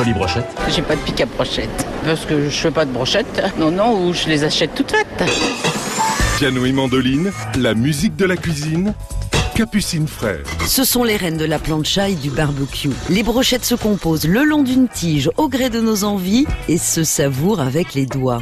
jolies brochettes J'ai pas de pic à brochette. Parce que je fais pas de brochette. Non, non, ou je les achète toutes faites. Piano et mandoline, la musique de la cuisine. Capucine Frère. Ce sont les reines de la plancha et du barbecue. Les brochettes se composent le long d'une tige au gré de nos envies et se savourent avec les doigts.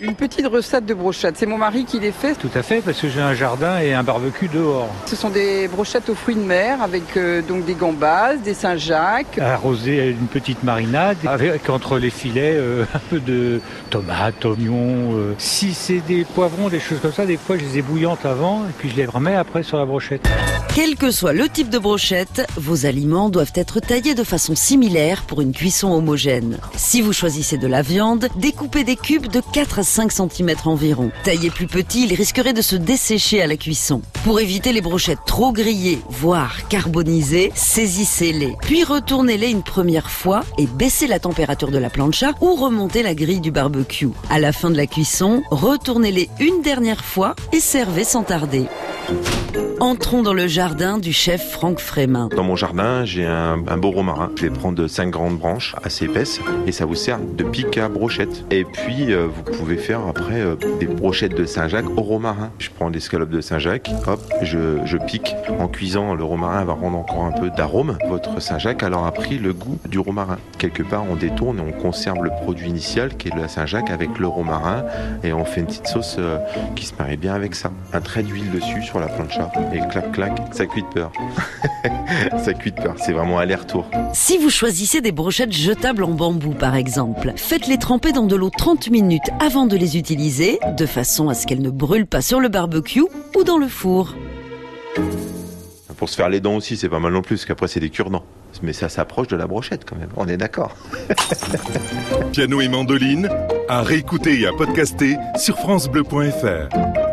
Une petite recette de brochettes. C'est mon mari qui les fait. Tout à fait, parce que j'ai un jardin et un barbecue dehors. Ce sont des brochettes aux fruits de mer avec euh, donc des gambas, des Saint-Jacques. Arrosé une petite marinade avec entre les filets euh, un peu de tomates, oignons. euh. Si c'est des poivrons, des choses comme ça, des fois je les ai bouillantes avant et puis je les remets après sur la brochette. Quel que soit le type de brochette, vos aliments doivent être taillés de façon similaire pour une cuisson homogène. Si vous choisissez de la viande, découpez des cubes de 4 à 5 cm environ. Taillés plus petits, ils risqueraient de se dessécher à la cuisson. Pour éviter les brochettes trop grillées, voire carbonisées, saisissez-les. Puis retournez-les une première fois et baissez la température de la plancha ou remontez la grille du barbecue. À la fin de la cuisson, retournez-les une dernière fois et servez sans tarder. Entrons dans le jardin du chef Franck Frémin. Dans mon jardin, j'ai un, beau romarin. Je vais prendre cinq grandes branches assez épaisses et ça vous sert de pic à brochette. Et puis, euh, vous pouvez faire après euh, des brochettes de Saint-Jacques au romarin. Je prends des scalopes de Saint-Jacques, hop, je, pique. En cuisant, le romarin va rendre encore un peu d'arôme. Votre Saint-Jacques alors a pris le goût du romarin. Quelque part, on détourne et on conserve le produit initial qui est la Saint-Jacques avec le romarin et on fait une petite sauce euh, qui se marie bien avec ça. Un trait d'huile dessus sur la plancha et clac clac, ça cuit de peur. ça cuit de peur, c'est vraiment aller-retour. Si vous choisissez des brochettes jetables en bambou par exemple, faites-les tremper dans de l'eau 30 minutes avant de les utiliser, de façon à ce qu'elles ne brûlent pas sur le barbecue ou dans le four. Pour se faire les dents aussi, c'est pas mal non plus, parce qu'après c'est des cure-dents. Mais ça s'approche de la brochette quand même, on est d'accord. Piano et mandoline, à réécouter et à podcaster sur FranceBleu.fr.